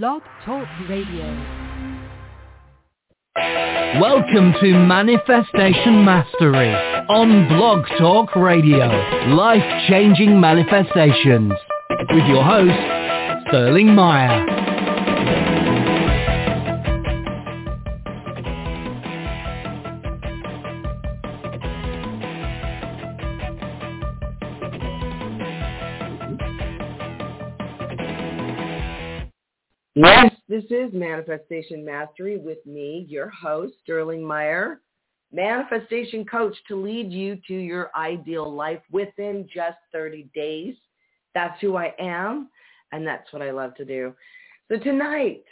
Blog Talk Radio. Welcome to Manifestation Mastery on Blog Talk Radio. Life-changing manifestations. With your host, Sterling Mire. Yes, this is Manifestation Mastery with me, your host, Sterling Mire, manifestation coach to lead you to your ideal life within just 30 days. That's who I am, and that's what I love to do. So tonight,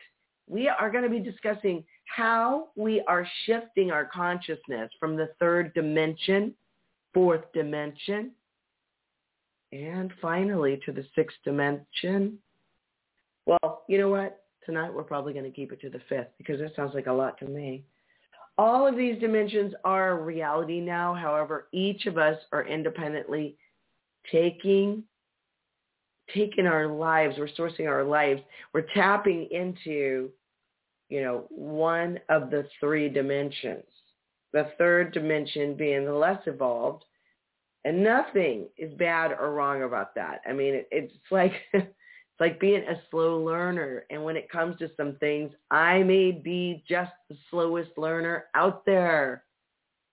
we are going to be discussing how we are shifting our consciousness from the third dimension, fourth dimension, and finally to the sixth dimension, well, you know what? Tonight we're probably going to keep it to the fifth because that sounds like a lot to me. All of these dimensions are a reality now. However, each of us are independently taking taking our lives, we're sourcing our lives, we're tapping into, you know, one of the three dimensions. The third dimension being the less evolved. And nothing is bad or wrong about that. I mean, it, it's like like being a slow learner. And when it comes to some things, I may be just the slowest learner out there.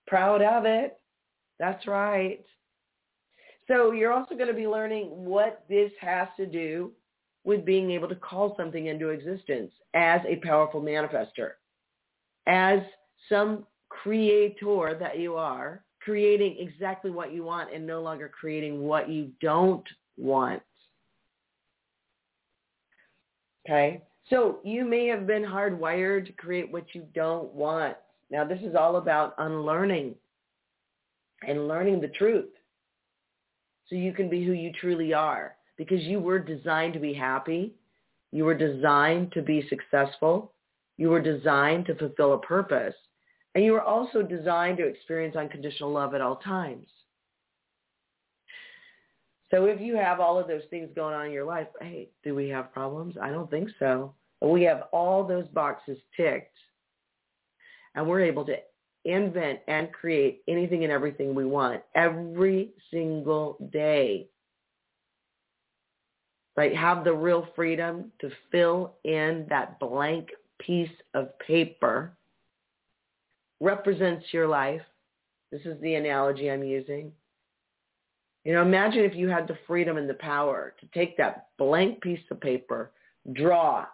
Proud of it. That's right. So you're also going to be learning what this has to do with being able to call something into existence as a powerful manifester, as some creator that you are, creating exactly what you want and no longer creating what you don't want. Okay. So you may have been hardwired to create what you don't want. Now this is all about unlearning and learning the truth so you can be who you truly are because you were designed to be happy. You were designed to be successful. You were designed to fulfill a purpose. And you were also designed to experience unconditional love at all times. So if you have all of those things going on in your life, hey, do we have problems? I don't think so. We have all those boxes ticked and we're able to invent and create anything and everything we want every single day. Right? Have the real freedom to fill in that blank piece of paper represents your life. This is the analogy I'm using. You know, imagine if you had the freedom and the power to take that blank piece of paper, draw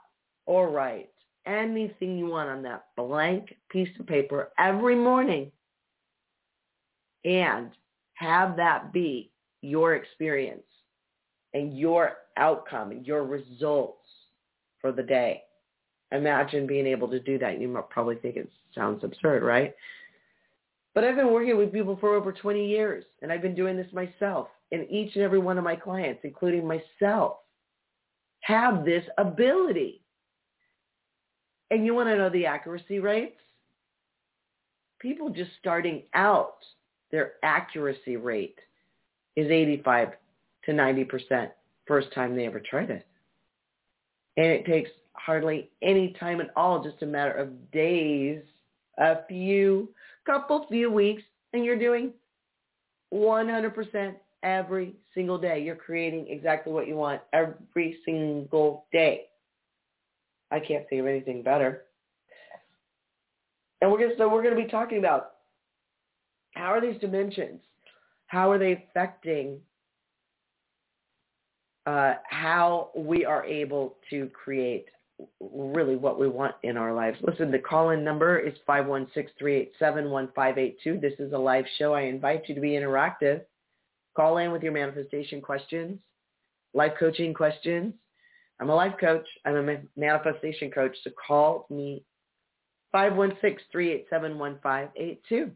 or write anything you want on that blank piece of paper every morning and have that be your experience and your outcome and your results for the day. Imagine being able to do that. You might probably think it sounds absurd, right? But I've been working with people for over 20 years, and I've been doing this myself. And each and every one of my clients, including myself, have this ability. And you want to know the accuracy rates? People just starting out, their accuracy rate is 85 to 90% first time they ever tried it. And it takes hardly any time at all, just a matter of days, a few couple few weeks and you're doing 100% every single day. You're creating exactly what you want every single day. I can't think of anything better. And we're to, so we're going to be talking about how are these dimensions? How are they affecting uh, how we are able to create really what we want in our lives. Listen, the call-in number is 516-387-1582. This is a live show. I invite you to be interactive. Call in with your manifestation questions, life coaching questions. I'm a life coach. I'm a manifestation coach. So call me 516-387-1582.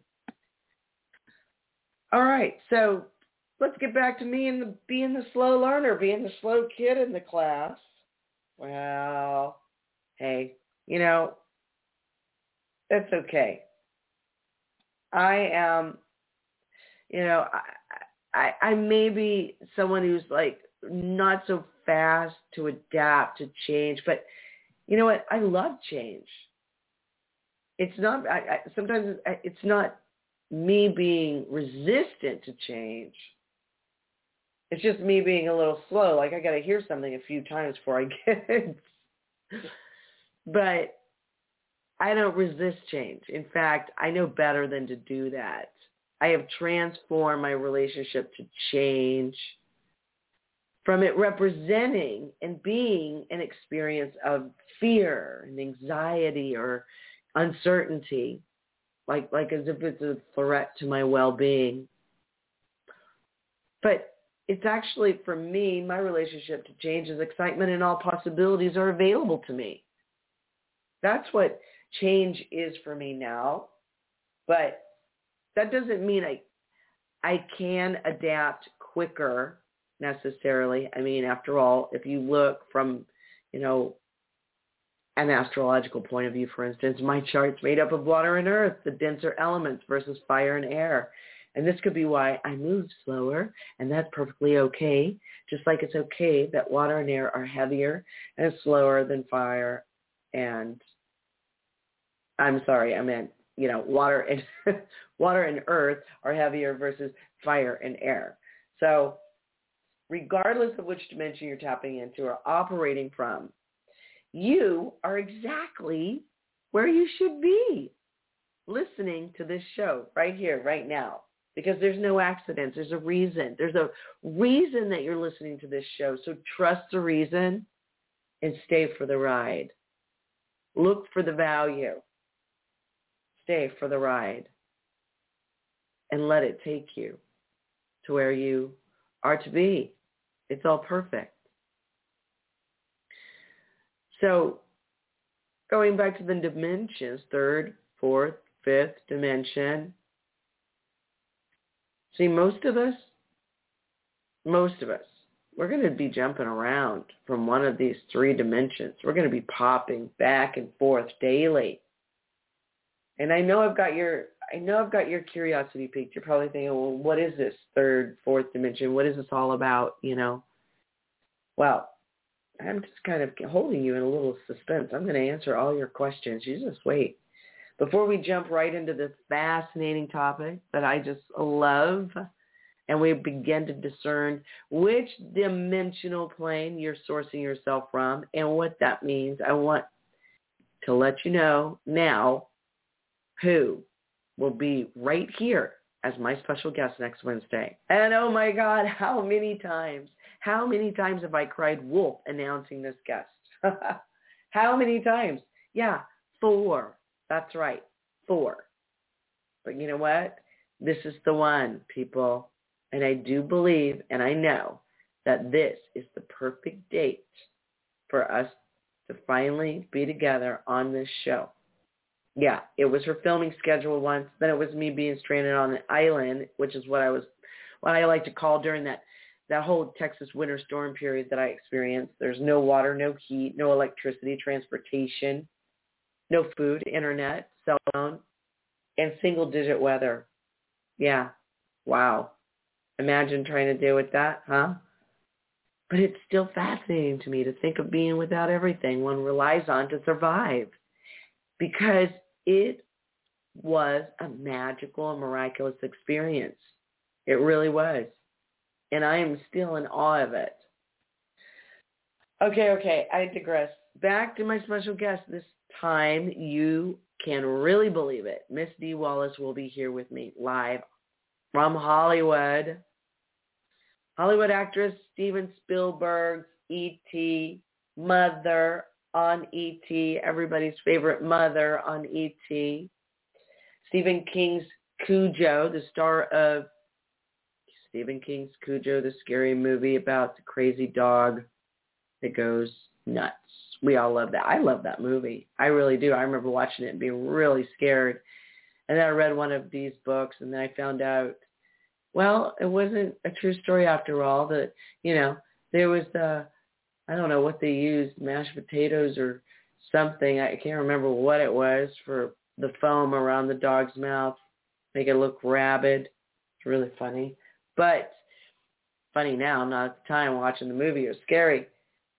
All right. So let's get back to me and the, being the slow learner, being the slow kid in the class well, hey, you know, that's okay. I am, you know, I, I, I may be someone who's like not so fast to adapt to change, but you know what? I love change. It's not, I, I, sometimes it's not me being resistant to change. It's just me being a little slow. Like I got to hear something a few times before I get it. but I don't resist change. In fact, I know better than to do that. I have transformed my relationship to change from it representing and being an experience of fear and anxiety or uncertainty, like, like as if it's a threat to my well-being. But it's actually, for me, my relationship to change is excitement and all possibilities are available to me. That's what change is for me now. But that doesn't mean I I can adapt quicker necessarily. I mean, after all, if you look from, you know, an astrological point of view, for instance, my chart's made up of water and earth, the denser elements versus fire and air. And this could be why I move slower, and that's perfectly okay. Just like it's okay that water and air are heavier and slower than fire and I'm sorry, I meant, you know, water and water and earth are heavier versus fire and air. So regardless of which dimension you're tapping into or operating from, you are exactly where you should be listening to this show right here, right now. Because there's no accidents. There's a reason. There's a reason that you're listening to this show. So trust the reason and stay for the ride. Look for the value stay for the ride and let it take you to where you are to be. It's all perfect. So going back to the dimensions, third, fourth, fifth dimension. See, most of us, most of us, we're going to be jumping around from one of these three dimensions. We're going to be popping back and forth daily. And I know I've got your I know I've got your curiosity piqued. You're probably thinking, well, what is this third, fourth dimension? What is this all about? You know. Well, I'm just kind of holding you in a little suspense. I'm going to answer all your questions. You just wait. Before we jump right into this fascinating topic that I just love, and we begin to discern which dimensional plane you're sourcing yourself from and what that means, I want to let you know now who will be right here as my special guest next Wednesday. And oh my God, how many times, how many times have I cried wolf announcing this guest? how many times? Yeah, four. That's right, four. But you know what? This is the one, people. And I do believe and I know that this is the perfect date for us to finally be together on this show yeah, it was her filming schedule once. Then it was me being stranded on an island, which is what I was, what I like to call during that that whole Texas winter storm period that I experienced. There's no water, no heat, no electricity, transportation, no food, internet, cell phone, and single digit weather. Yeah. Wow. Imagine trying to deal with that, huh? But it's still fascinating to me to think of being without everything one relies on to survive because it was a magical and miraculous experience. It really was. And I am still in awe of it. Okay, okay, I digress. Back to my special guest. This time you can really believe it. Miss Dee Wallace will be here with me live from Hollywood. Hollywood actress Steven Spielberg's E.T. mother on E.T., everybody's favorite mother on E.T. Stephen King's Cujo, the star of Stephen King's Cujo, the scary movie about the crazy dog that goes nuts. We all love that. I love that movie. I really do. I remember watching it and being really scared. And then I read one of these books and then I found out, well, it wasn't a true story after all, that, you know, there was the I don't know what they used, mashed potatoes or something. I can't remember what it was for the foam around the dog's mouth, make it look rabid. It's really funny. But funny now, not at the time watching the movie. It was scary.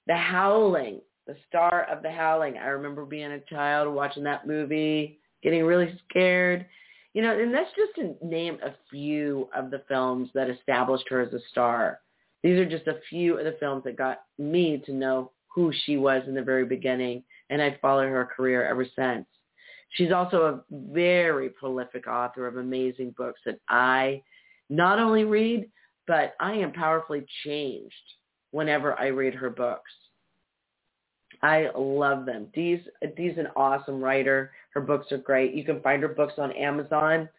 The howling, The Star of the Howling. I remember being a child watching that movie, getting really scared. You know, and that's just to name a few of the films that established her as a star. These are just a few of the films that got me to know who she was in the very beginning, and I've followed her career ever since. She's also a very prolific author of amazing books that I not only read, but I am powerfully changed whenever I read her books. I love them. Dee's, Dee's an awesome writer. Her books are great. You can find her books on Amazon.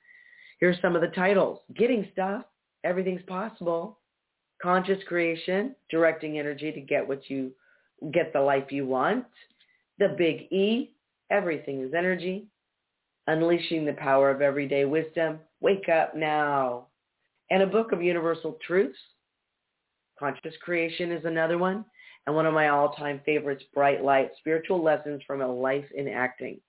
Here's some of the titles. Getting Stuff, Everything's Possible, Conscious Creation, Directing Energy to Get What You Get the Life You Want, The Big E, Everything is Energy, Unleashing the Power of Everyday Wisdom, Wake Up Now, and a book of universal truths. Conscious Creation is another one. And one of my all-time favorites, Bright Light, Spiritual Lessons from a Life in Acting.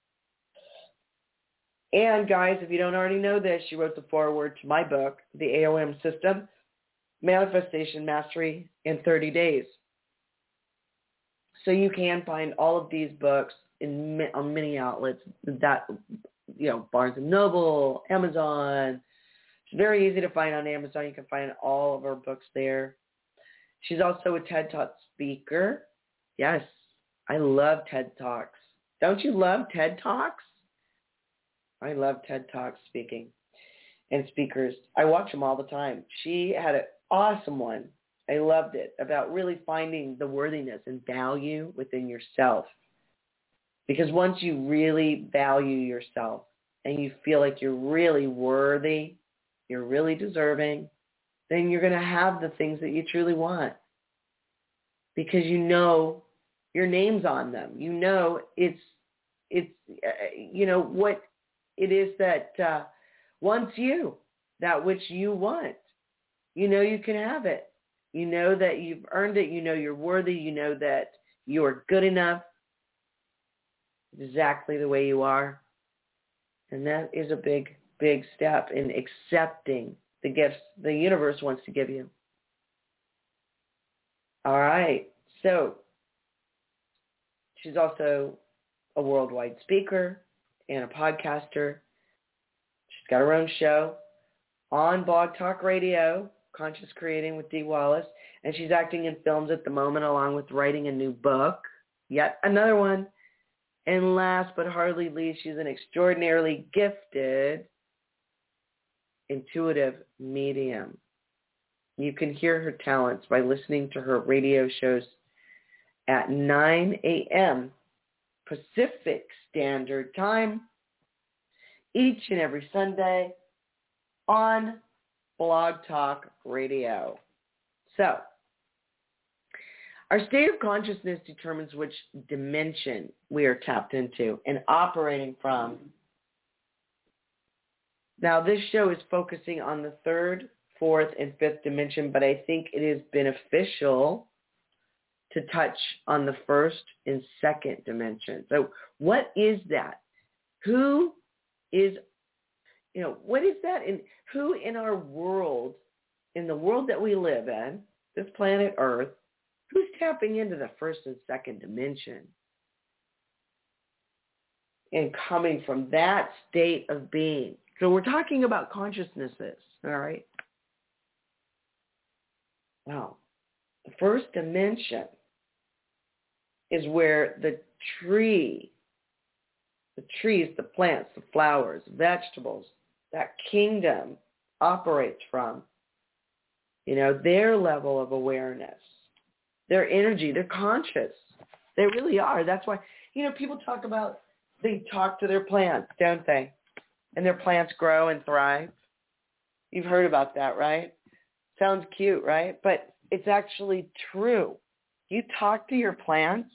And guys, if you don't already know this, she wrote the foreword to my book, The AOM System, Manifestation Mastery in 30 Days. So you can find all of these books in on many outlets that you know Barnes and Noble, Amazon. It's very easy to find on Amazon. You can find all of her books there. She's also a TED Talk speaker. Yes, I love TED Talks. Don't you love TED Talks? I love TED Talks speaking and speakers. I watch them all the time. She had an awesome one. I loved it about really finding the worthiness and value within yourself. Because once you really value yourself and you feel like you're really worthy, you're really deserving, then you're going to have the things that you truly want because you know your name's on them. You know it's it's uh, you know what it is that uh, wants you, that which you want. You know you can have it. You know that you've earned it. You know you're worthy. You know that you are good enough exactly the way you are. And that is a big, big step in accepting the gifts the universe wants to give you. All right. So she's also a worldwide speaker and a podcaster. She's got her own show on Blog Talk Radio, Conscious Creating with Dee Wallace. And she's acting in films at the moment along with writing a new book. Yet another one. And last but hardly least, she's an extraordinarily gifted intuitive medium. You can hear her talents by listening to her radio shows at 9 a.m. Pacific Standard Time each and every Sunday on Blog Talk Radio. So, our state of consciousness determines which dimension we are tapped into and operating from now, this show is focusing on the third, fourth, and fifth dimension, but I think it is beneficial to touch on the first and second dimension. So what is that? Who is, you know, what is that? And who in our world, in the world that we live in, this planet Earth, who's tapping into the first and second dimension? And coming from that state of being. So we're talking about consciousnesses, all right? Wow. The first dimension is where the tree, the trees, the plants, the flowers, vegetables, that kingdom operates from. You know, their level of awareness, their energy, they're conscious. They really are. That's why, you know, people talk about, they talk to their plants, don't they? And their plants grow and thrive. You've heard about that, right? Sounds cute, right? But it's actually true. You talk to your plants,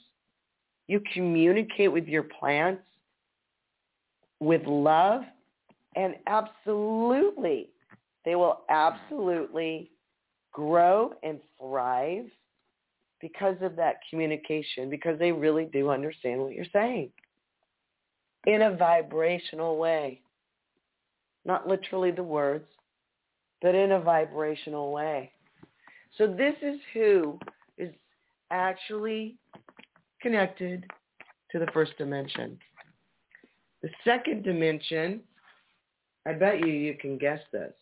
you communicate with your plants with love, and absolutely, they will absolutely grow and thrive because of that communication, because they really do understand what you're saying in a vibrational way not literally the words, but in a vibrational way. So this is who is actually connected to the first dimension. The second dimension, I bet you you can guess this.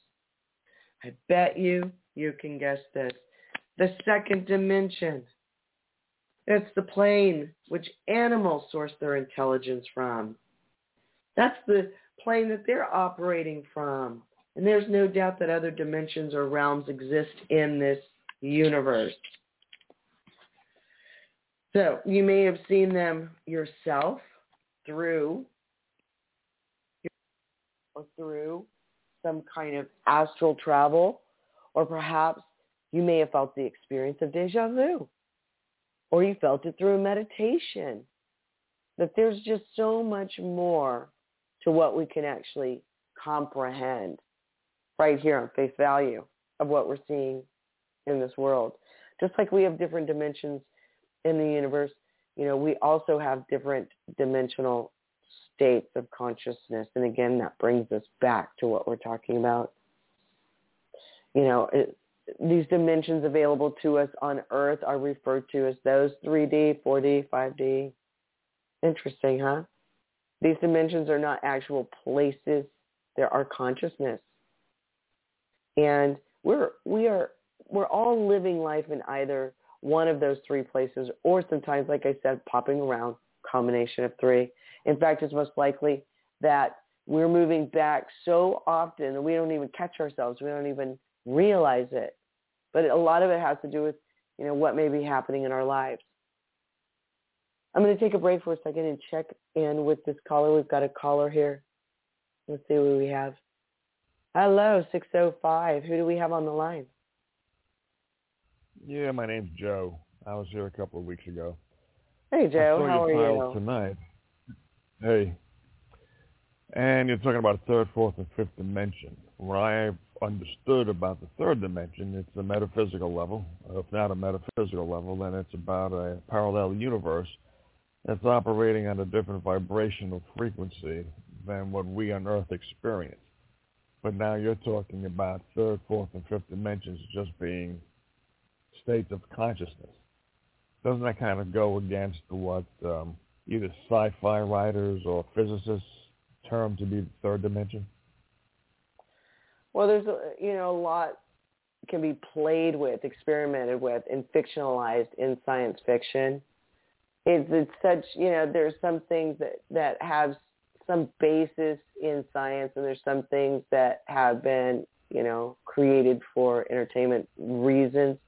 I bet you you can guess this. The second dimension, it's the plane which animals source their intelligence from. That's the plane that they're operating from. And there's no doubt that other dimensions or realms exist in this universe. So you may have seen them yourself through or through some kind of astral travel, or perhaps you may have felt the experience of deja vu, or you felt it through meditation. That there's just so much more to what we can actually comprehend right here on face value of what we're seeing in this world. Just like we have different dimensions in the universe, you know, we also have different dimensional states of consciousness. And again, that brings us back to what we're talking about. You know, it, these dimensions available to us on Earth are referred to as those 3D, 4D, 5D. Interesting, huh? These dimensions are not actual places. They're our consciousness. And we're, we are, we're all living life in either one of those three places or sometimes, like I said, popping around, combination of three. In fact, it's most likely that we're moving back so often that we don't even catch ourselves. We don't even realize it. But a lot of it has to do with, you know, what may be happening in our lives. I'm going to take a break for a second and check in with this caller. We've got a caller here. Let's see who we have. Hello, 605. Who do we have on the line? Yeah, my name's Joe. I was here a couple of weeks ago. Hey, Joe. How are you? Tonight. Hey. And you're talking about third, fourth, and fifth dimension. What I've understood about the third dimension, it's a metaphysical level. If not a metaphysical level, then it's about a parallel universe that's operating at a different vibrational frequency than what we on Earth experience. But now you're talking about third, fourth, and fifth dimensions just being states of consciousness. Doesn't that kind of go against what um, either sci-fi writers or physicists term to be the third dimension? Well, there's a, you know a lot can be played with, experimented with, and fictionalized in science fiction. It's, it's such you know there's some things that that have some basis in science, and there's some things that have been you know created for entertainment reasons.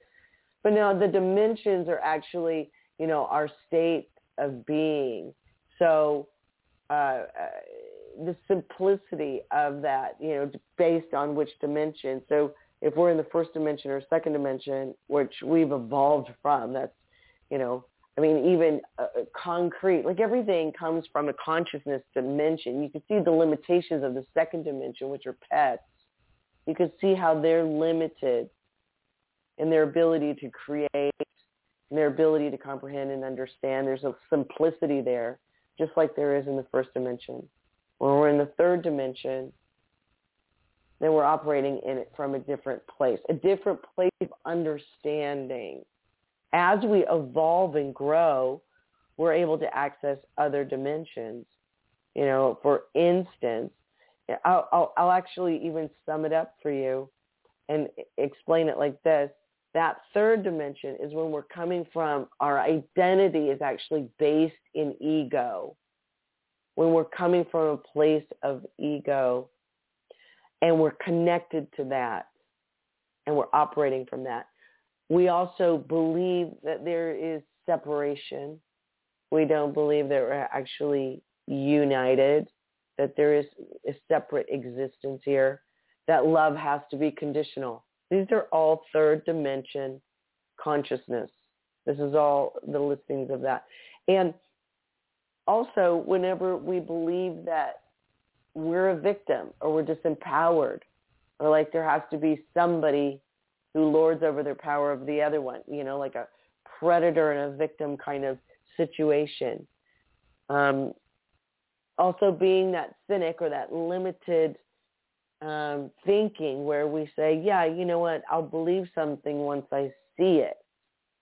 But no, the dimensions are actually you know our state of being. So uh, uh, the simplicity of that, you know, based on which dimension. So if we're in the first dimension or second dimension, which we've evolved from, that's, you know, I mean, even uh, uh concrete, like everything comes from a consciousness dimension. You can see the limitations of the second dimension, which are pets. You can see how they're limited in their ability to create and their ability to comprehend and understand. There's a simplicity there, just like there is in the first dimension. When we're in the third dimension, then we're operating in it from a different place, a different place of understanding. As we evolve and grow, we're able to access other dimensions. You know, for instance, I'll, I'll, I'll actually even sum it up for you and explain it like this that third dimension is when we're coming from our identity is actually based in ego. When we're coming from a place of ego and we're connected to that and we're operating from that. We also believe that there is separation. We don't believe that we're actually united, that there is a separate existence here, that love has to be conditional these are all third dimension consciousness. This is all the listings of that. And also, whenever we believe that we're a victim or we're disempowered, or like there has to be somebody who lords over their power of the other one, you know, like a predator and a victim kind of situation. Um, also being that cynic or that limited um, thinking where we say, yeah, you know what, I'll believe something once I see it.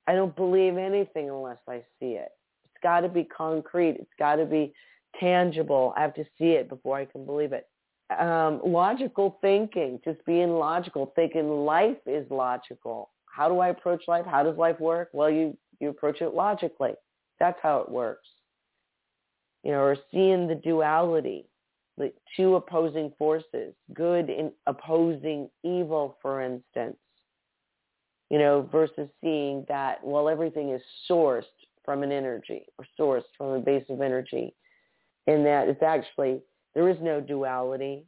I don't believe anything unless I see it. It's got to be concrete. It's got to be tangible. I have to see it before I can believe it. Um, logical thinking, just being logical, thinking life is logical. How do I approach life? How does life work? Well, you, you approach it logically. That's how it works. You know, or seeing the duality, the two opposing forces, good in opposing evil, for instance. You know, versus seeing that, well, everything is sourced from an energy or sourced from a base of energy And that it's actually there is no duality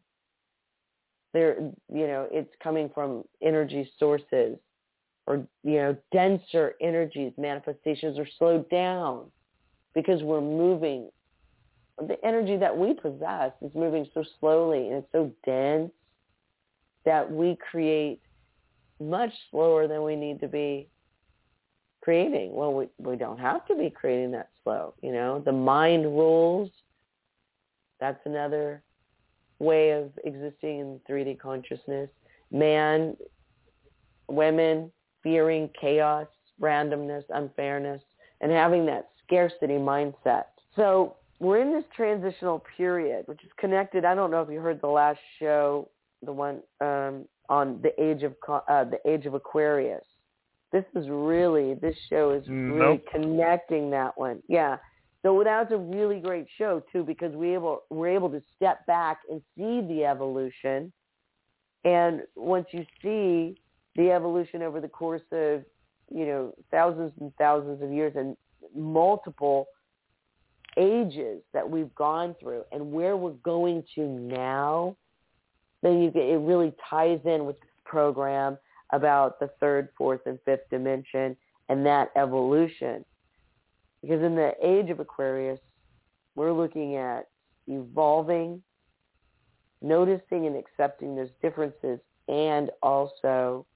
there you know it's coming from energy sources or you know denser energies manifestations are slowed down because we're moving the energy that we possess is moving so slowly and it's so dense that we create much slower than we need to be creating. Well, we, we don't have to be creating that slow. You know, the mind rules. That's another way of existing in 3D consciousness. Man, women fearing chaos, randomness, unfairness, and having that scarcity mindset. So we're in this transitional period, which is connected. I don't know if you heard the last show, the one um, on the age of uh, the age of Aquarius this is really this show is really nope. connecting that one. Yeah. So that was a really great show too because we able we're able to step back and see the evolution. And once you see the evolution over the course of, you know, thousands and thousands of years and multiple ages that we've gone through and where we're going to now, then you get, it really ties in with this program about the third, fourth, and fifth dimension and that evolution. Because in the age of Aquarius, we're looking at evolving, noticing and accepting those differences, and also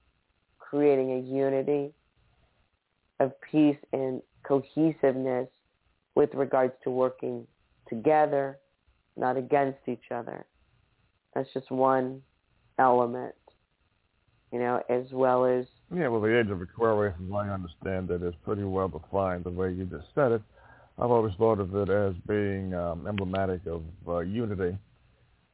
creating a unity of peace and cohesiveness with regards to working together, not against each other. That's just one element you know, as well as yeah. Well, the age of Aquarius, as I understand it, is pretty well defined the way you just said it. I've always thought of it as being um, emblematic of uh, unity.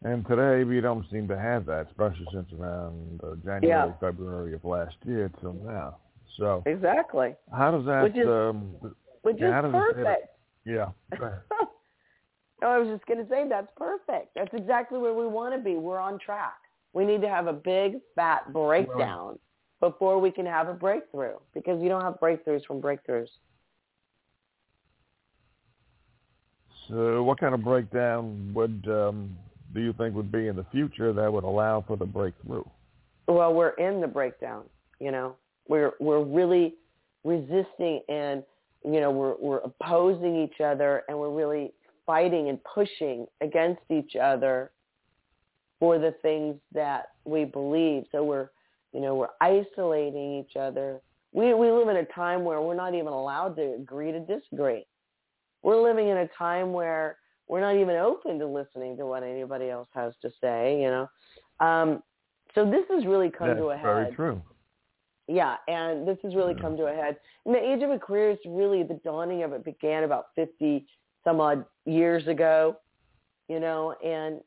And today we don't seem to have that, especially since around uh, January, yeah. February of last year till now. So exactly. How does that? Which is, um, which yeah, is perfect. yeah. no, I was just going to say that's perfect. That's exactly where we want to be. We're on track. We need to have a big fat breakdown right. before we can have a breakthrough because you don't have breakthroughs from breakthroughs. So what kind of breakdown would um, do you think would be in the future that would allow for the breakthrough? Well, we're in the breakdown, you know. We're we're really resisting and you know, we're we're opposing each other and we're really fighting and pushing against each other for the things that we believe. So we're, you know, we're isolating each other. We we live in a time where we're not even allowed to agree to disagree. We're living in a time where we're not even open to listening to what anybody else has to say. You know, um, so this has really come That's to a head. Very true. Yeah, and this has really yeah. come to a head. In the age of Aquarius, really the dawning of it began about 50 some odd years ago, you know, and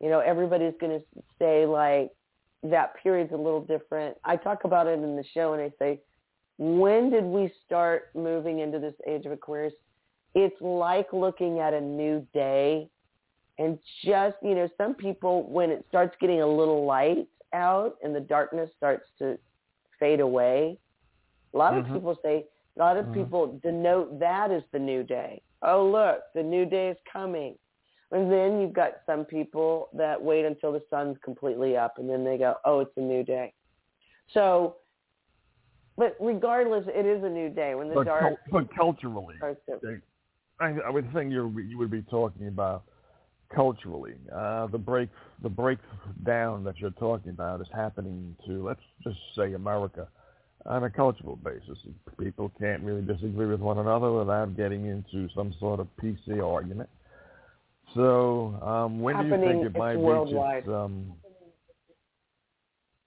you know, everybody's going to say like that period's a little different. I talk about it in the show and I say, when did we start moving into this age of Aquarius? It's like looking at a new day and just, you know, some people, when it starts getting a little light out and the darkness starts to fade away, a lot mm-hmm. of people say, a lot of mm-hmm. people denote that as the new day. Oh, look, the new day is coming. And then you've got some people that wait until the sun's completely up and then they go, oh, it's a new day. So, but regardless, it is a new day when the but dark. But culturally, to, I, I would think you you would be talking about culturally. Uh, the break the breakdown that you're talking about is happening to let's just say America on a cultural basis. People can't really disagree with one another without getting into some sort of PC argument. So um, when Happening, do you think it might worldwide. reach its? Um,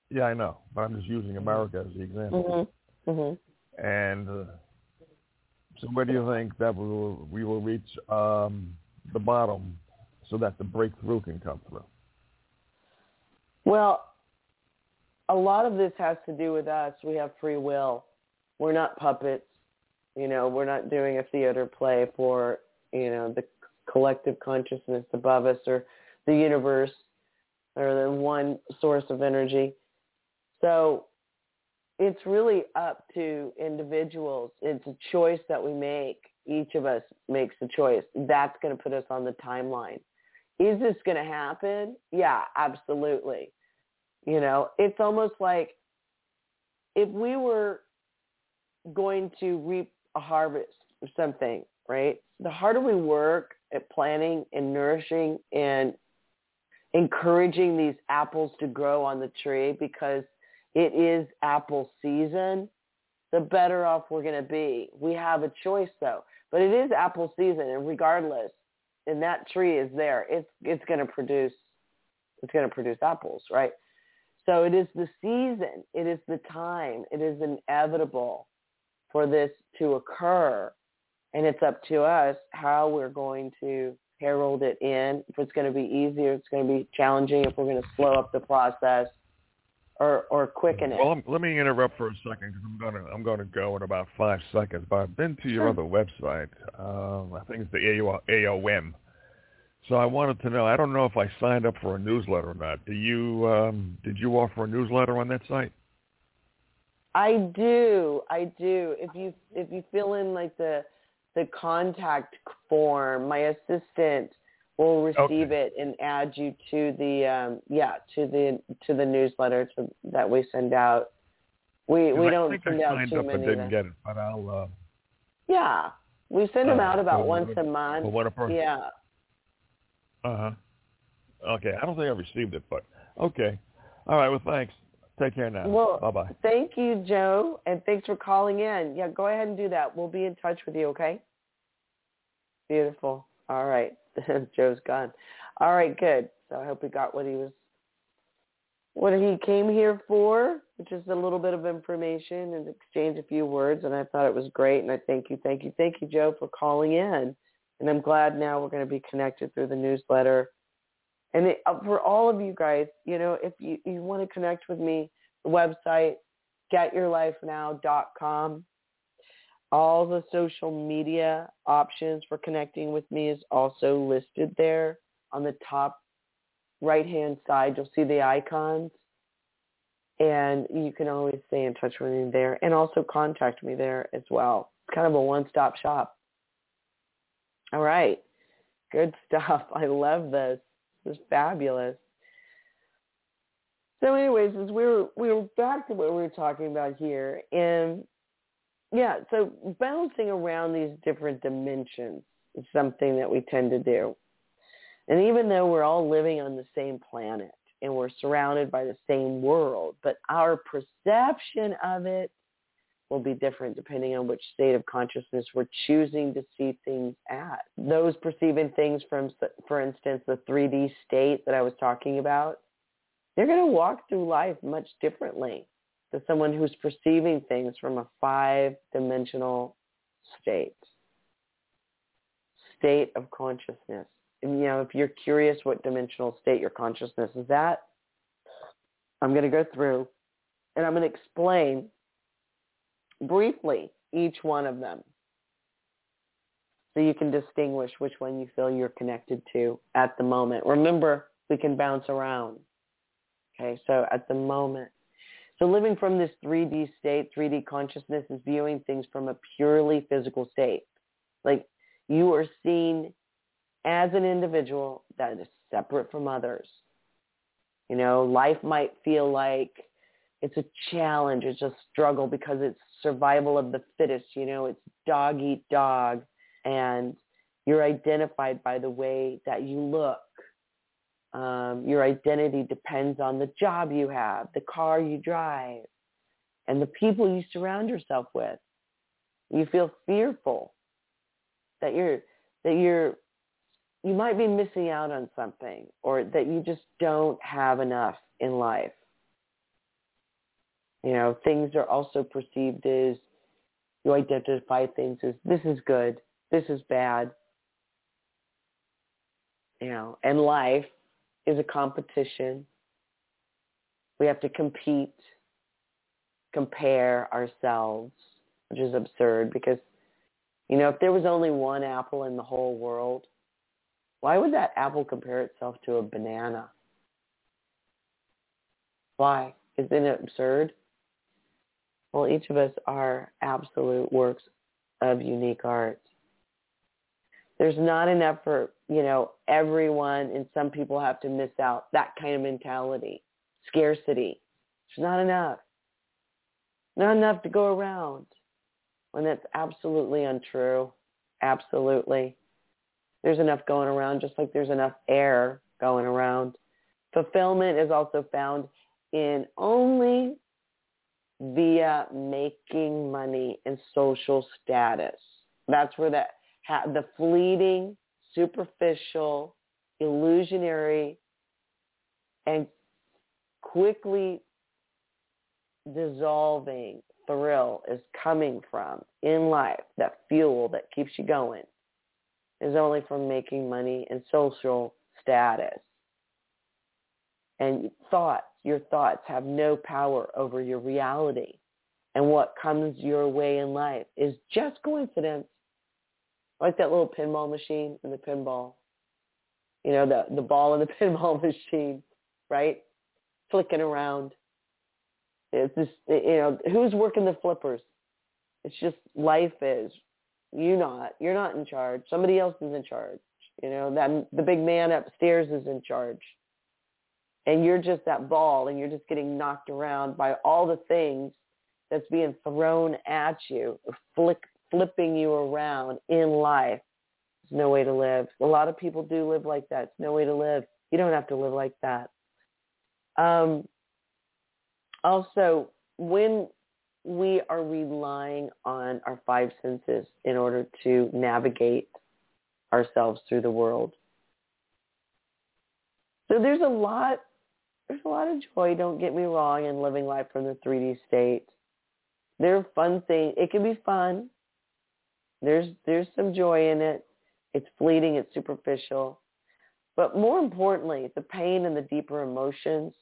yeah, I know, but I'm just using America as the example. Mm-hmm. Mm-hmm. And uh, So where do you think that we will, we will reach um, the bottom so that the breakthrough can come through? Well, a lot of this has to do with us. We have free will. We're not puppets. You know, we're not doing a theater play for, you know, the collective consciousness above us or the universe or the one source of energy. So it's really up to individuals. It's a choice that we make. Each of us makes a choice. That's going to put us on the timeline. Is this going to happen? Yeah, absolutely. You know, it's almost like if we were going to reap a harvest of something, right? The harder we work at planting and nourishing and encouraging these apples to grow on the tree because it is apple season, the better off we're going to be. We have a choice though, but it is apple season and regardless, and that tree is there, it's, it's going to produce, it's going to produce apples, right? So it is the season. It is the time. It is inevitable for this to occur. And it's up to us how we're going to herald it in. If it's going to be easier, it's going to be challenging. If we're going to slow up the process or, or quicken it. Well, let me interrupt for a second because I'm going to I'm going to go in about five seconds. But I've been to your other website. Um, I think it's the AOM. So I wanted to know. I don't know if I signed up for a newsletter or not. Do you? Um, did you offer a newsletter on that site? I do. I do. If you if you fill in like the the contact form, my assistant will receive Okay. it and add you to the um yeah to the to the newsletter to, that we send out. We we I don't think send I out signed too up many. and didn't get it, but I'll. Uh, Yeah, we send them Uh, out about once a month. what a person. Yeah. Uh huh. Okay, I don't think I received it, but okay. All right. Well, thanks. Take care now. Well, bye bye. Thank you, Joe, and thanks for calling in. Yeah, go ahead and do that. We'll be in touch with you, okay? Beautiful. All right. Joe's gone. All right, good. So I hope he got what he was what he came here for, which is a little bit of information and exchange a few words and I thought it was great and I thank you, thank you, thank you, Joe, for calling in. And I'm glad now we're going to be connected through the newsletter. And it, uh, for all of you guys, you know, if you, you want to connect with me, the website, getyourlifenow.com. All the social media options for connecting with me is also listed there. On the top right-hand side, you'll see the icons. And you can always stay in touch with me there and also contact me there as well. It's kind of a one-stop shop. All right. Good stuff. I love this. Is fabulous. So anyways, as we were we were back to what we were talking about here, and yeah, so bouncing around these different dimensions is something that we tend to do. And even though we're all living on the same planet and we're surrounded by the same world, but our perception of it will be different depending on which state of consciousness we're choosing to see things at. Those perceiving things from, for instance, the 3D state that I was talking about, they're going to walk through life much differently than someone who's perceiving things from a five-dimensional state, state of consciousness. And, you know, if you're curious what dimensional state your consciousness is at, I'm going to go through and I'm going to explain briefly each one of them so you can distinguish which one you feel you're connected to at the moment. Remember, we can bounce around. Okay, so at the moment. So living from this 3D state, 3D consciousness is viewing things from a purely physical state. Like you are seen as an individual that is separate from others. You know, life might feel like it's a challenge, it's a struggle because it's survival of the fittest, you know, it's dog eat dog and you're identified by the way that you look. Um, your identity depends on the job you have, the car you drive, and the people you surround yourself with. You feel fearful that you're that you're you might be missing out on something or that you just don't have enough in life. You know, things are also perceived as You identify things as this is good, this is bad. You know, and life is a competition. We have to compete, compare ourselves, which is absurd because, you know, if there was only one apple in the whole world, why would that apple compare itself to a banana? Why? Isn't it absurd? Well, each of us are absolute works of unique art. There's not enough for, you know, everyone and some people have to miss out. That kind of mentality. Scarcity. There's not enough. Not enough to go around. When that's absolutely untrue. Absolutely. There's enough going around just like there's enough air going around. Fulfillment is also found in only via making money and social status. That's where that the fleeting, superficial, illusionary, and quickly dissolving thrill is coming from in life. That fuel that keeps you going is only from making money and social status. And thoughts, your thoughts have no power over your reality. And what comes your way in life is just coincidence. Like that little pinball machine in the pinball. You know, the, the ball in the pinball machine, right? Flicking around. It's just, you know, who's working the flippers? It's just life is. You not. You're not in charge. Somebody else is in charge. You know, that the big man upstairs is in charge and you're just that ball and you're just getting knocked around by all the things that's being thrown at you, flick, flipping you around in life. There's no way to live. A lot of people do live like that. It's no way to live. You don't have to live like that. Um, also, when we are relying on our five senses in order to navigate ourselves through the world. So there's a lot there's a lot of joy, don't get me wrong, in living life from the 3D state. There are fun things. It can be fun. There's there's some joy in it. It's fleeting, it's superficial. But more importantly, the pain and the deeper emotions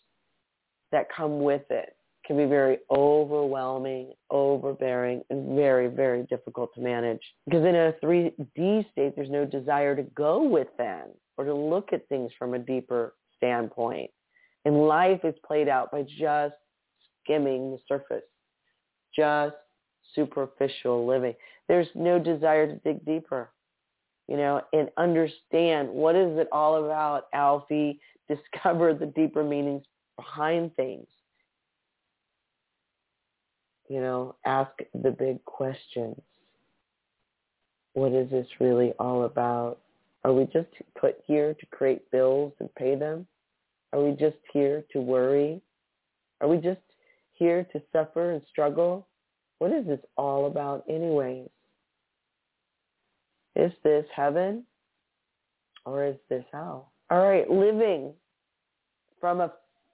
that come with it can be very overwhelming, overbearing, and very, very difficult to manage. Because in a 3D state, there's no desire to go within or to look at things from a deeper standpoint. And life is played out by just skimming the surface, just superficial living. There's no desire to dig deeper, you know, and understand what is it all about, Alfie? Discover the deeper meanings behind things. You know, ask the big questions. What is this really all about? Are we just put here to create bills and pay them? Are we just here to worry? Are we just here to suffer and struggle? What is this all about anyways? Is this heaven or is this hell? All right, living from a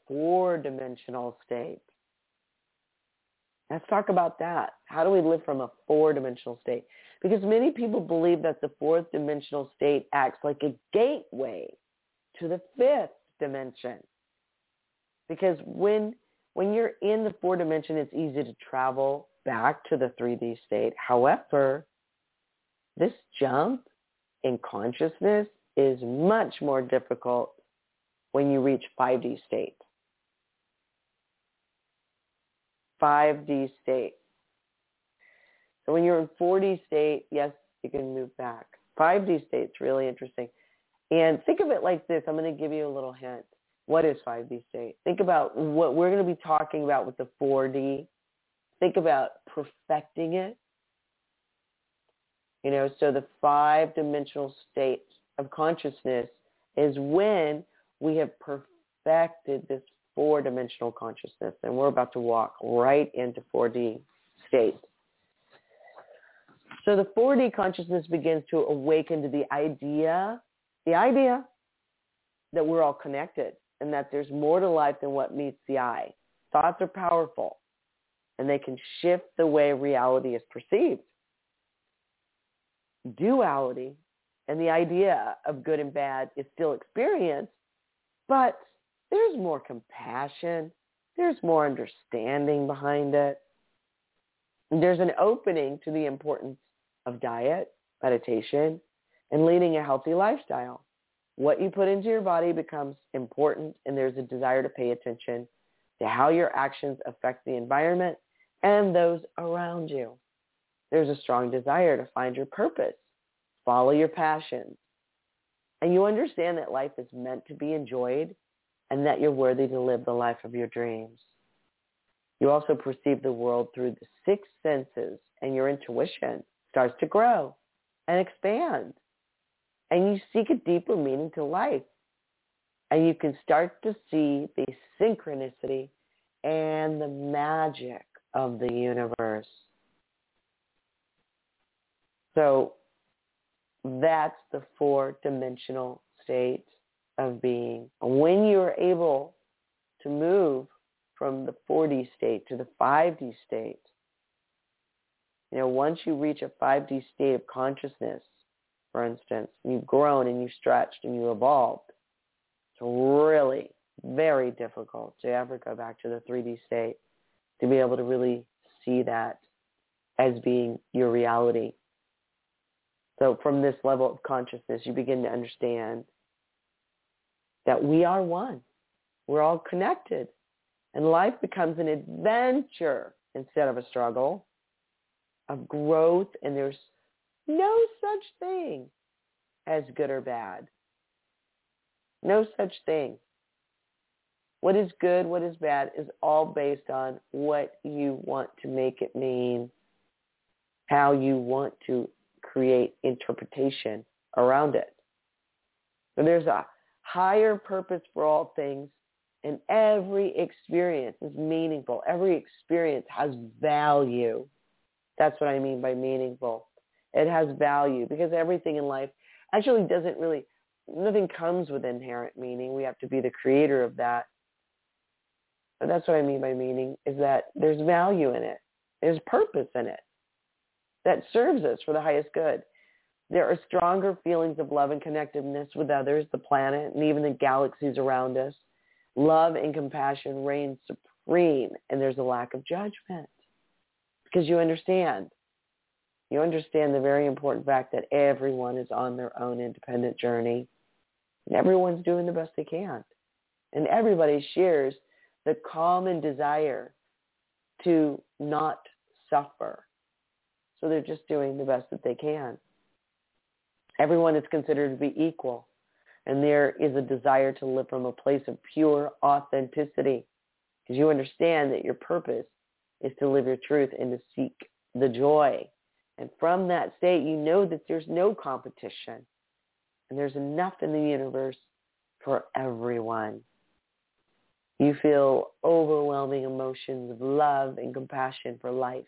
four-dimensional state. Let's talk about that. How do we live from a four-dimensional state? Because many people believe that the fourth dimensional state acts like a gateway to the fifth dimension. Because when when you're in the four dimension, it's easy to travel back to the 3D state. However, this jump in consciousness is much more difficult when you reach 5D state. 5D state. So when you're in 4D state, yes, you can move back. 5D state is really interesting. And think of it like this. I'm going to give you a little hint. What is 5D state? Think about what we're going to be talking about with the 4D. Think about perfecting it. You know, so the five-dimensional state of consciousness is when we have perfected this four-dimensional consciousness. And we're about to walk right into 4D state. So the 4D consciousness begins to awaken to the idea the idea that we're all connected and that there's more to life than what meets the eye. Thoughts are powerful. and they can shift the way reality is perceived. Duality and the idea of good and bad is still experienced, but there's more compassion, there's more understanding behind it. There's an opening to the importance of diet, meditation, and leading a healthy lifestyle. What you put into your body becomes important and there's a desire to pay attention to how your actions affect the environment and those around you. There's a strong desire to find your purpose, follow your passions, and you understand that life is meant to be enjoyed and that you're worthy to live the life of your dreams. You also perceive the world through the six senses and your intuition starts to grow and expand. And you seek a deeper meaning to life. And you can start to see the synchronicity and the magic of the universe. So that's the four-dimensional state of being. When you're able to move from the 4D state to the 5D state, you know, once you reach a 5D state of consciousness, for instance, you've grown and you've stretched and you evolved, it's really very difficult to ever go back to the 3D state to be able to really see that as being your reality. So from this level of consciousness, you begin to understand that we are one. We're all connected. And life becomes an adventure instead of a struggle of growth. And there's no such thing as good or bad. No such thing. What is good, what is bad is all based on what you want to make it mean, how you want to create interpretation around it. So there's a higher purpose for all things and every experience is meaningful. Every experience has value. That's what I mean by meaningful. It has value because everything in life actually doesn't really, nothing comes with inherent meaning. We have to be the creator of that. But that's what I mean by meaning is that there's value in it. There's purpose in it that serves us for the highest good. There are stronger feelings of love and connectedness with others, the planet, and even the galaxies around us. Love and compassion reign supreme, and there's a lack of judgment because you understand. You understand the very important fact that everyone is on their own independent journey, and everyone's doing the best they can. And everybody shares the common desire to not suffer. So they're just doing the best that they can. Everyone is considered to be equal. And there is a desire to live from a place of pure authenticity because you understand that your purpose is to live your truth and to seek the joy. And from that state, you know that there's no competition and there's enough in the universe for everyone. You feel overwhelming emotions of love and compassion for life,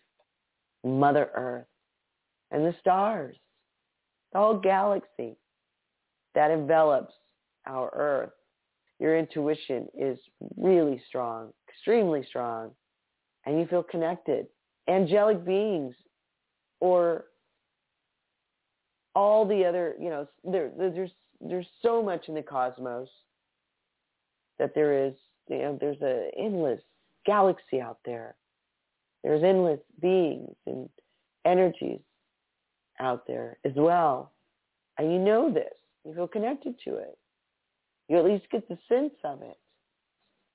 Mother Earth, and the stars, the whole galaxy that envelops our earth. Your intuition is really strong, extremely strong, and you feel connected. Angelic beings or all the other, you know, there, there's there's so much in the cosmos that there is, you know, there's an endless galaxy out there. There's endless beings and energies out there as well. And you know this. You feel connected to it. You at least get the sense of it.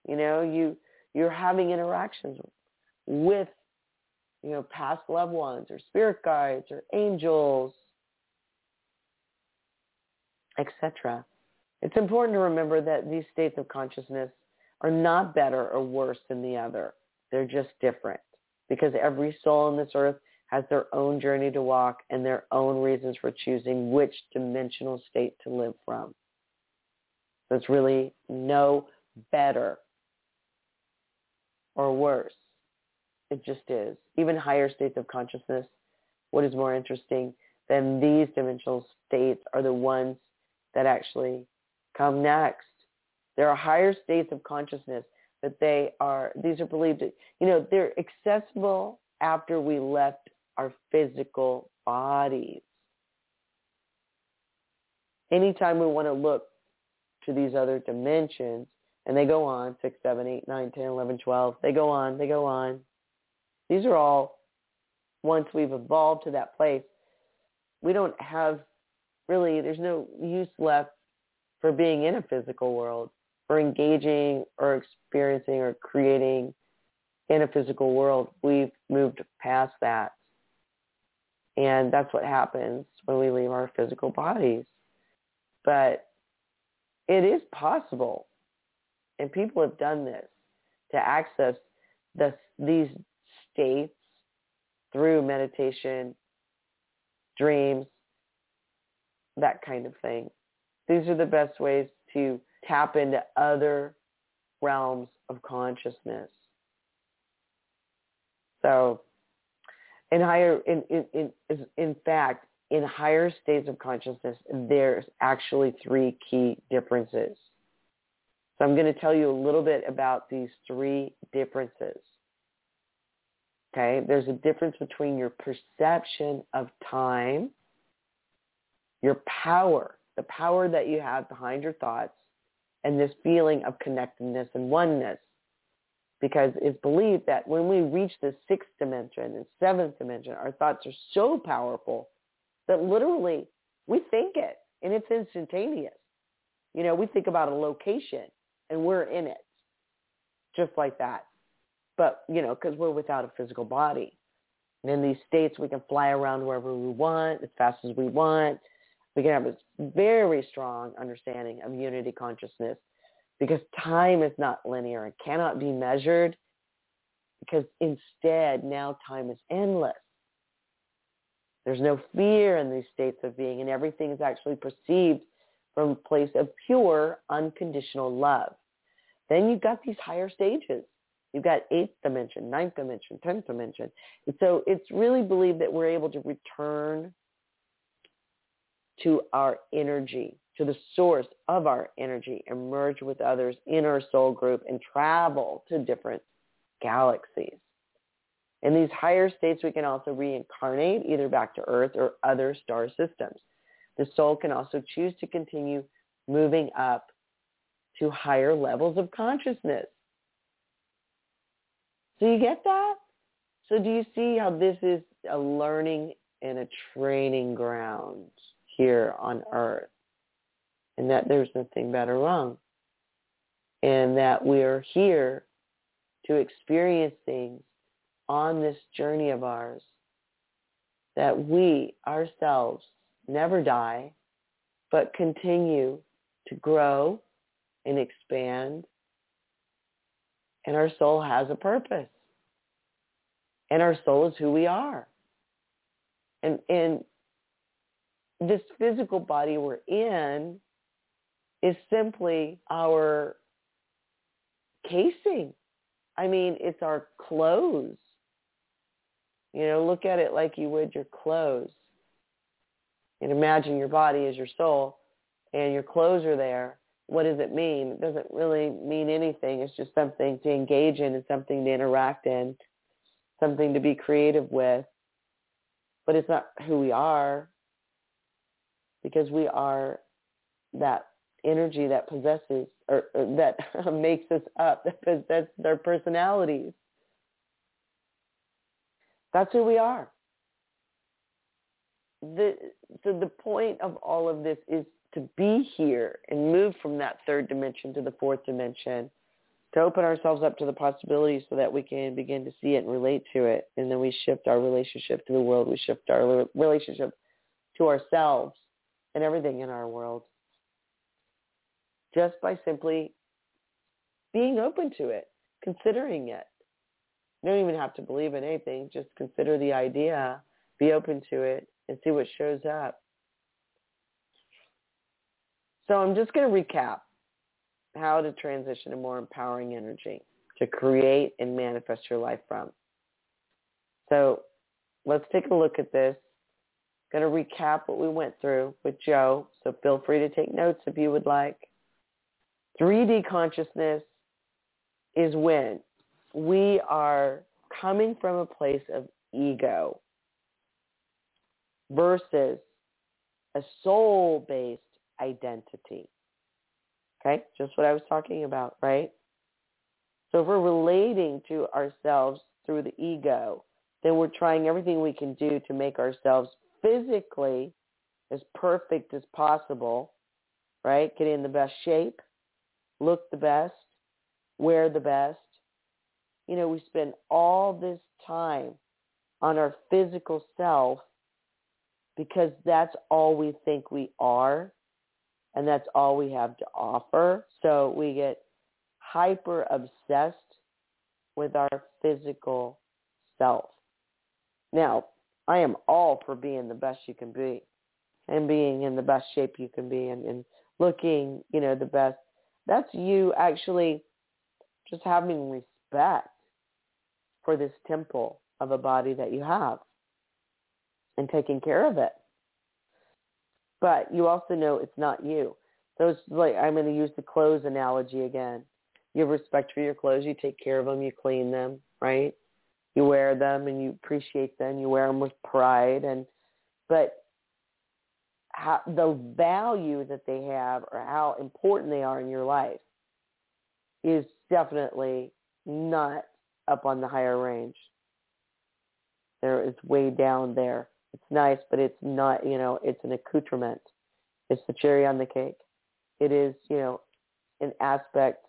You know, you you're having interactions with, you know, past loved ones or spirit guides or angels, etc. It's important to remember that these states of consciousness are not better or worse than the other. They're just different because every soul on this earth has their own journey to walk and their own reasons for choosing which dimensional state to live from. It's really no better or worse. It just is. Even higher states of consciousness, what is more interesting than these dimensional states are the ones that actually come next. There are higher states of consciousness that they are, these are believed, you know, they're accessible after we left our physical bodies. Anytime we want to look to these other dimensions, and they go on, 6, 7, 8, 9, 10, 11, 12, they go on, they go on. These are all, once we've evolved to that place, we don't have really, there's no use left for being in a physical world, for engaging or experiencing or creating in a physical world. We've moved past that. And that's what happens when we leave our physical bodies. But it is possible, and people have done this, to access the, these states through meditation, dreams, that kind of thing. These are the best ways to tap into other realms of consciousness. So in higher in in in, in fact in higher states of consciousness there's actually three key differences. So I'm going to tell you a little bit about these three differences. Okay, there's a difference between your perception of time your power, the power that you have behind your thoughts, and this feeling of connectedness and oneness. Because it's believed that when we reach the sixth dimension and seventh dimension, our thoughts are so powerful that literally we think it and it's instantaneous. You know, we think about a location and we're in it just like that. But, you know, because we're without a physical body. And in these states, we can fly around wherever we want, as fast as we want we can have a very strong understanding of unity consciousness because time is not linear and cannot be measured because instead now time is endless. There's no fear in these states of being and everything is actually perceived from a place of pure unconditional love. Then you've got these higher stages. You've got eighth dimension, ninth dimension, tenth dimension. And so it's really believed that we're able to return to our energy, to the source of our energy, and merge with others in our soul group and travel to different galaxies. In these higher states, we can also reincarnate either back to Earth or other star systems. The soul can also choose to continue moving up to higher levels of consciousness. So you get that? So do you see how this is a learning and a training ground? here on earth and that there's nothing bad or wrong and that we're here to experience things on this journey of ours that we ourselves never die but continue to grow and expand and our soul has a purpose and our soul is who we are and and this physical body we're in is simply our casing. I mean, it's our clothes. You know, look at it like you would your clothes. And imagine your body as your soul and your clothes are there. What does it mean? It doesn't really mean anything. It's just something to engage in and something to interact in, something to be creative with. But it's not who we are because we are that energy that possesses or, or that makes us up, that possesses our personalities. That's who we are. The, so the point of all of this is to be here and move from that third dimension to the fourth dimension, to open ourselves up to the possibilities so that we can begin to see it and relate to it. And then we shift our relationship to the world. We shift our relationship to ourselves and everything in our world just by simply being open to it, considering it. You don't even have to believe in anything. Just consider the idea, be open to it, and see what shows up. So I'm just going to recap how to transition to more empowering energy to create and manifest your life from. So let's take a look at this going to recap what we went through with Joe, so feel free to take notes if you would like. 3D consciousness is when we are coming from a place of ego versus a soul-based identity. Okay, just what I was talking about, right? So if we're relating to ourselves through the ego, then we're trying everything we can do to make ourselves physically as perfect as possible, right? Get in the best shape, look the best, wear the best. You know, we spend all this time on our physical self because that's all we think we are and that's all we have to offer. So we get hyper obsessed with our physical self. Now, I am all for being the best you can be and being in the best shape you can be and, and looking, you know, the best. That's you actually just having respect for this temple of a body that you have and taking care of it. But you also know it's not you. It's like I'm going to use the clothes analogy again. You have respect for your clothes. You take care of them. You clean them, right? You wear them and you appreciate them. You wear them with pride. And but how, the value that they have or how important they are in your life is definitely not up on the higher range. There is way down there. It's nice, but it's not, you know, it's an accoutrement. It's the cherry on the cake. It is, you know, an aspect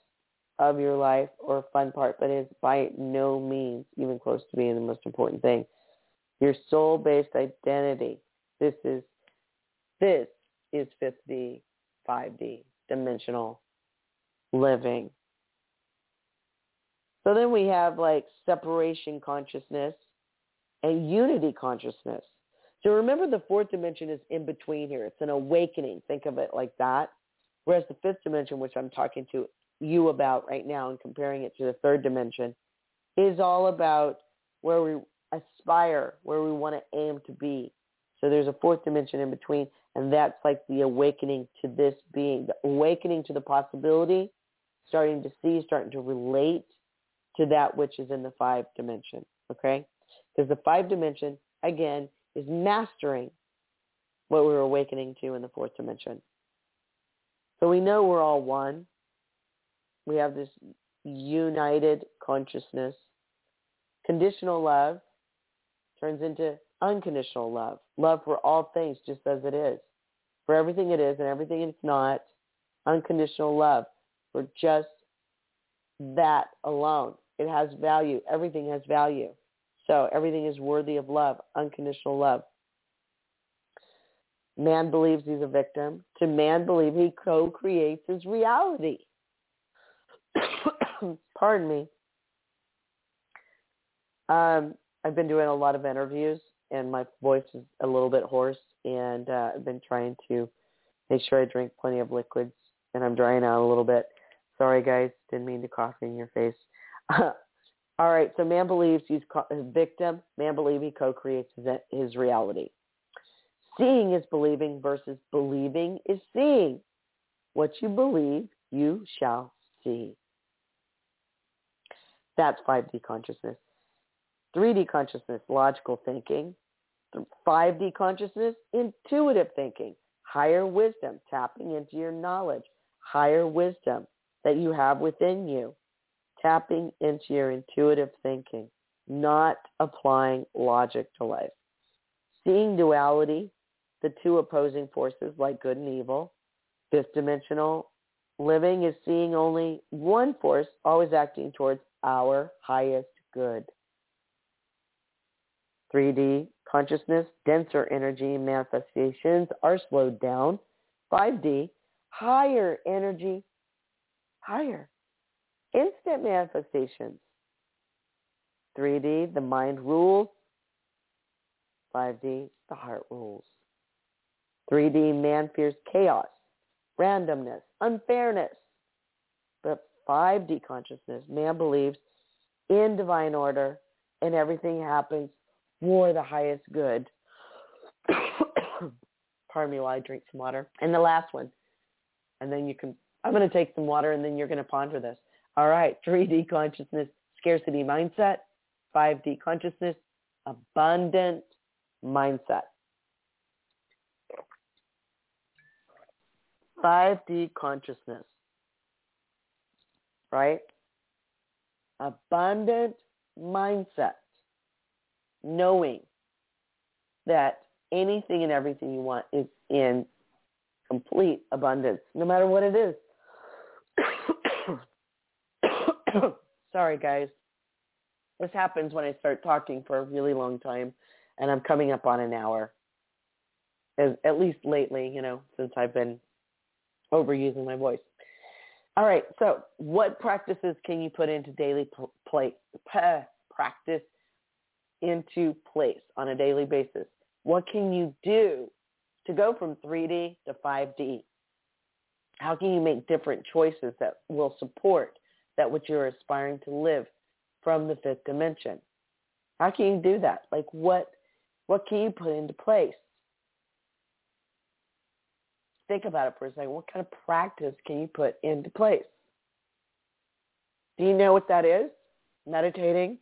of your life or a fun part, but it's by no means even close to being the most important thing. Your soul-based identity. This is, this is 5D, 5D, dimensional living. So then we have like separation consciousness and unity consciousness. So remember the fourth dimension is in between here. It's an awakening. Think of it like that. Whereas the fifth dimension, which I'm talking to you about right now and comparing it to the third dimension, is all about where we aspire, where we want to aim to be. So there's a fourth dimension in between, and that's like the awakening to this being, the awakening to the possibility, starting to see, starting to relate to that which is in the five dimension. Okay? Because the five dimension, again, is mastering what we're awakening to in the fourth dimension. So we know we're all one. We have this united consciousness. Conditional love turns into unconditional love. Love for all things just as it is. For everything it is and everything it's not. Unconditional love for just that alone. It has value. Everything has value. So everything is worthy of love, unconditional love. Man believes he's a victim. To man believe he co-creates his reality. Pardon me. Um, I've been doing a lot of interviews and my voice is a little bit hoarse and uh, I've been trying to make sure I drink plenty of liquids and I'm drying out a little bit. Sorry guys, didn't mean to cough in your face. All right, so man believes he's a victim. Man believes he co-creates his, his reality. Seeing is believing versus believing is seeing. What you believe, you shall see. That's 5D consciousness. 3D consciousness, logical thinking. 5D consciousness, intuitive thinking. Higher wisdom, tapping into your knowledge. Higher wisdom that you have within you tapping into your intuitive thinking, not applying logic to life. Seeing duality, the two opposing forces like good and evil. Fifth dimensional living is seeing only one force always acting towards our highest good. 3D consciousness, denser energy manifestations are slowed down. 5D, higher energy, higher instant manifestations. 3D, the mind rules. 5D, the heart rules. 3D, man fears chaos, randomness, unfairness. But 5D consciousness, man believes in divine order and everything happens for the highest good. Pardon me while I drink some water. And the last one, and then you can, I'm going to take some water and then you're going to ponder this. All right, 3D consciousness, scarcity mindset. 5D consciousness, abundant mindset. 5D consciousness, right? Abundant mindset, knowing that anything and everything you want is in complete abundance, no matter what it is. Sorry, guys. This happens when I start talking for a really long time, and I'm coming up on an hour. As, at least lately, you know, since I've been overusing my voice. All right, so what practices can you put into daily play, practice into place on a daily basis? What can you do to go from 3D to 5D? How can you make different choices that will support that which you're aspiring to live from the fifth dimension? How can you do that? Like what what can you put into place? Think about it for a second. What kind of practice can you put into place? Do you know what that is? Meditating,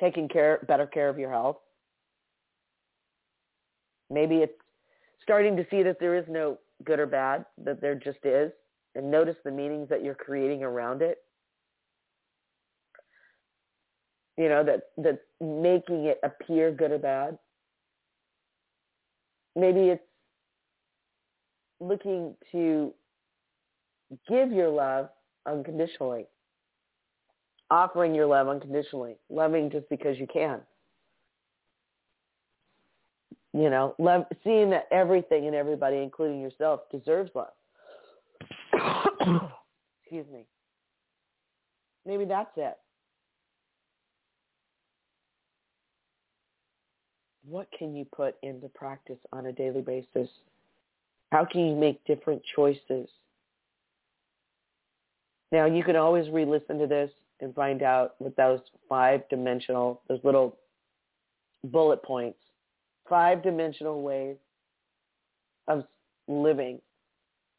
taking care better care of your health. Maybe it's starting to see that there is no good or bad, that there just is, and notice the meanings that you're creating around it. You know, that that making it appear good or bad. Maybe it's looking to give your love unconditionally, offering your love unconditionally, loving just because you can. You know, love, seeing that everything and everybody, including yourself, deserves love. Excuse me. Maybe that's it. What can you put into practice on a daily basis? How can you make different choices? Now, you can always re-listen to this and find out what those five-dimensional, those little bullet points five dimensional ways of living,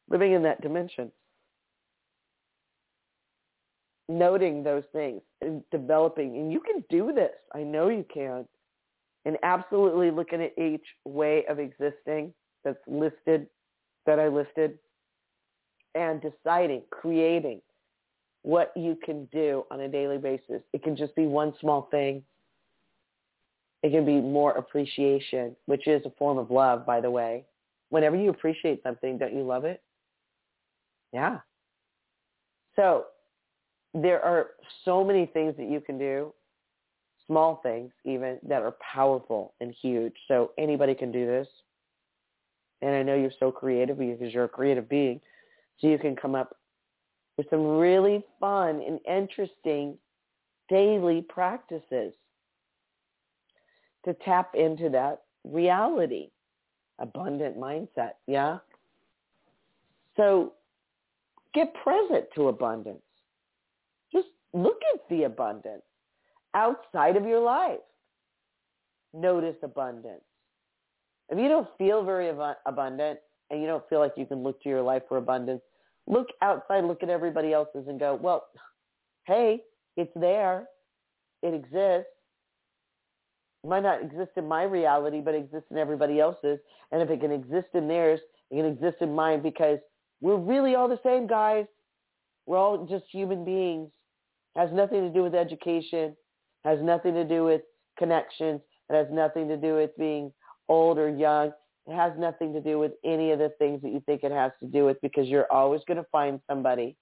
living in that dimension. Noting those things and developing, and you can do this. I know you can. And absolutely looking at each way of existing that's listed, that I listed, and deciding, creating what you can do on a daily basis. It can just be one small thing it can be more appreciation, which is a form of love, by the way. Whenever you appreciate something, don't you love it? Yeah. So there are so many things that you can do, small things even, that are powerful and huge. So anybody can do this. And I know you're so creative because you're a creative being. So you can come up with some really fun and interesting daily practices to tap into that reality, abundant mindset. Yeah. So get present to abundance. Look at the abundance outside of your life. Notice abundance. If you don't feel very ab- abundant and you don't feel like you can look to your life for abundance, look outside, look at everybody else's and go, well, hey, it's there. It exists It might not exist in my reality, but it exists in everybody else's. And if it can exist in theirs, it can exist in mine because we're really all the same, guys. We're all just human beings. Has nothing to do with education. Has nothing to do with connections. It has nothing to do with being old or young. It has nothing to do with any of the things that you think it has to do with because you're always going to find somebody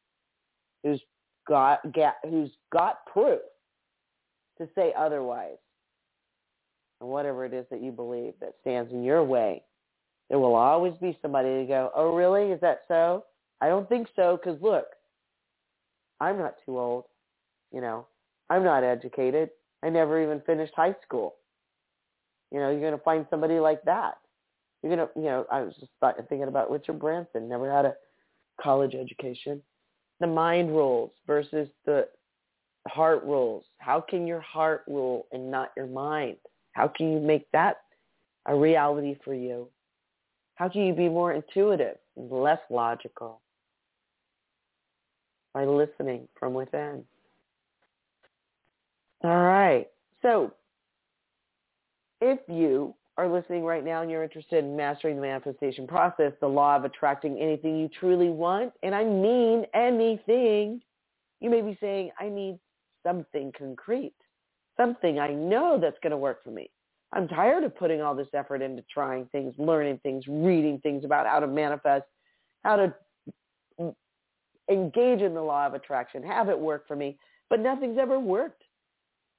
who's got, who's got proof to say otherwise and whatever it is that you believe that stands in your way, there will always be somebody to go, oh, really? Is that so? I don't think so because look, I'm not too old. You know, I'm not educated. I never even finished high school. You know, you're going to find somebody like that. You're going to, you know, I was just thought, thinking about Richard Branson, never had a college education. The mind rules versus the heart rules. How can your heart rule and not your mind? How can you make that a reality for you? How can you be more intuitive and less logical? by listening from within. All right. So if you are listening right now and you're interested in mastering the manifestation process, the law of attracting anything you truly want, and I mean anything, you may be saying, I need something concrete, something I know that's going to work for me. I'm tired of putting all this effort into trying things, learning things, reading things about how to manifest, how to engage in the law of attraction, have it work for me, but nothing's ever worked,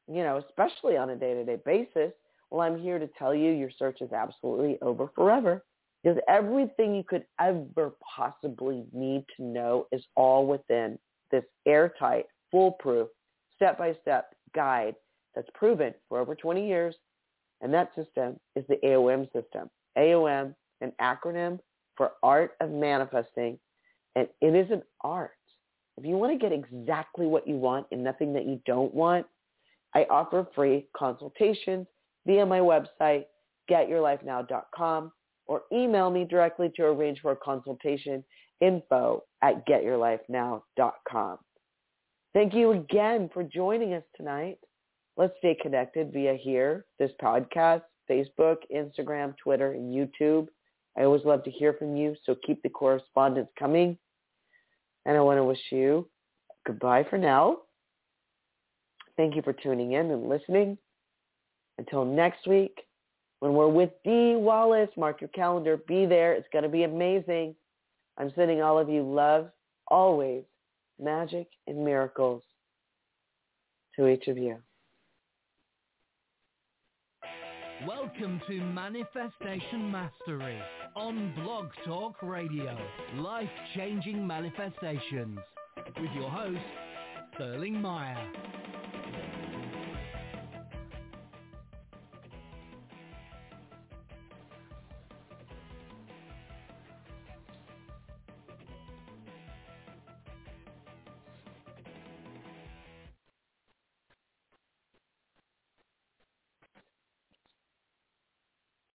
you know, especially on a day-to-day basis. Well, I'm here to tell you your search is absolutely over forever because everything you could ever possibly need to know is all within this airtight, foolproof, step-by-step guide that's proven for over 20 years. And that system is the AOM system. AOM, an acronym for Art of Manifesting. And it is an art. If you want to get exactly what you want and nothing that you don't want, I offer free consultations via my website, getyourlifenow.com, or email me directly to arrange for a consultation, info at getyourlifenow.com. Thank you again for joining us tonight. Let's stay connected via here, this podcast, Facebook, Instagram, Twitter, and YouTube. I always love to hear from you, so keep the correspondence coming. And I want to wish you goodbye for now. Thank you for tuning in and listening. Until next week, when we're with Dee Wallace, mark your calendar. Be there. It's going to be amazing. I'm sending all of you love, always, magic, and miracles to each of you. Welcome to Manifestation Mastery on Blog Talk Radio. Life-changing manifestations with your host, Sterling Mire.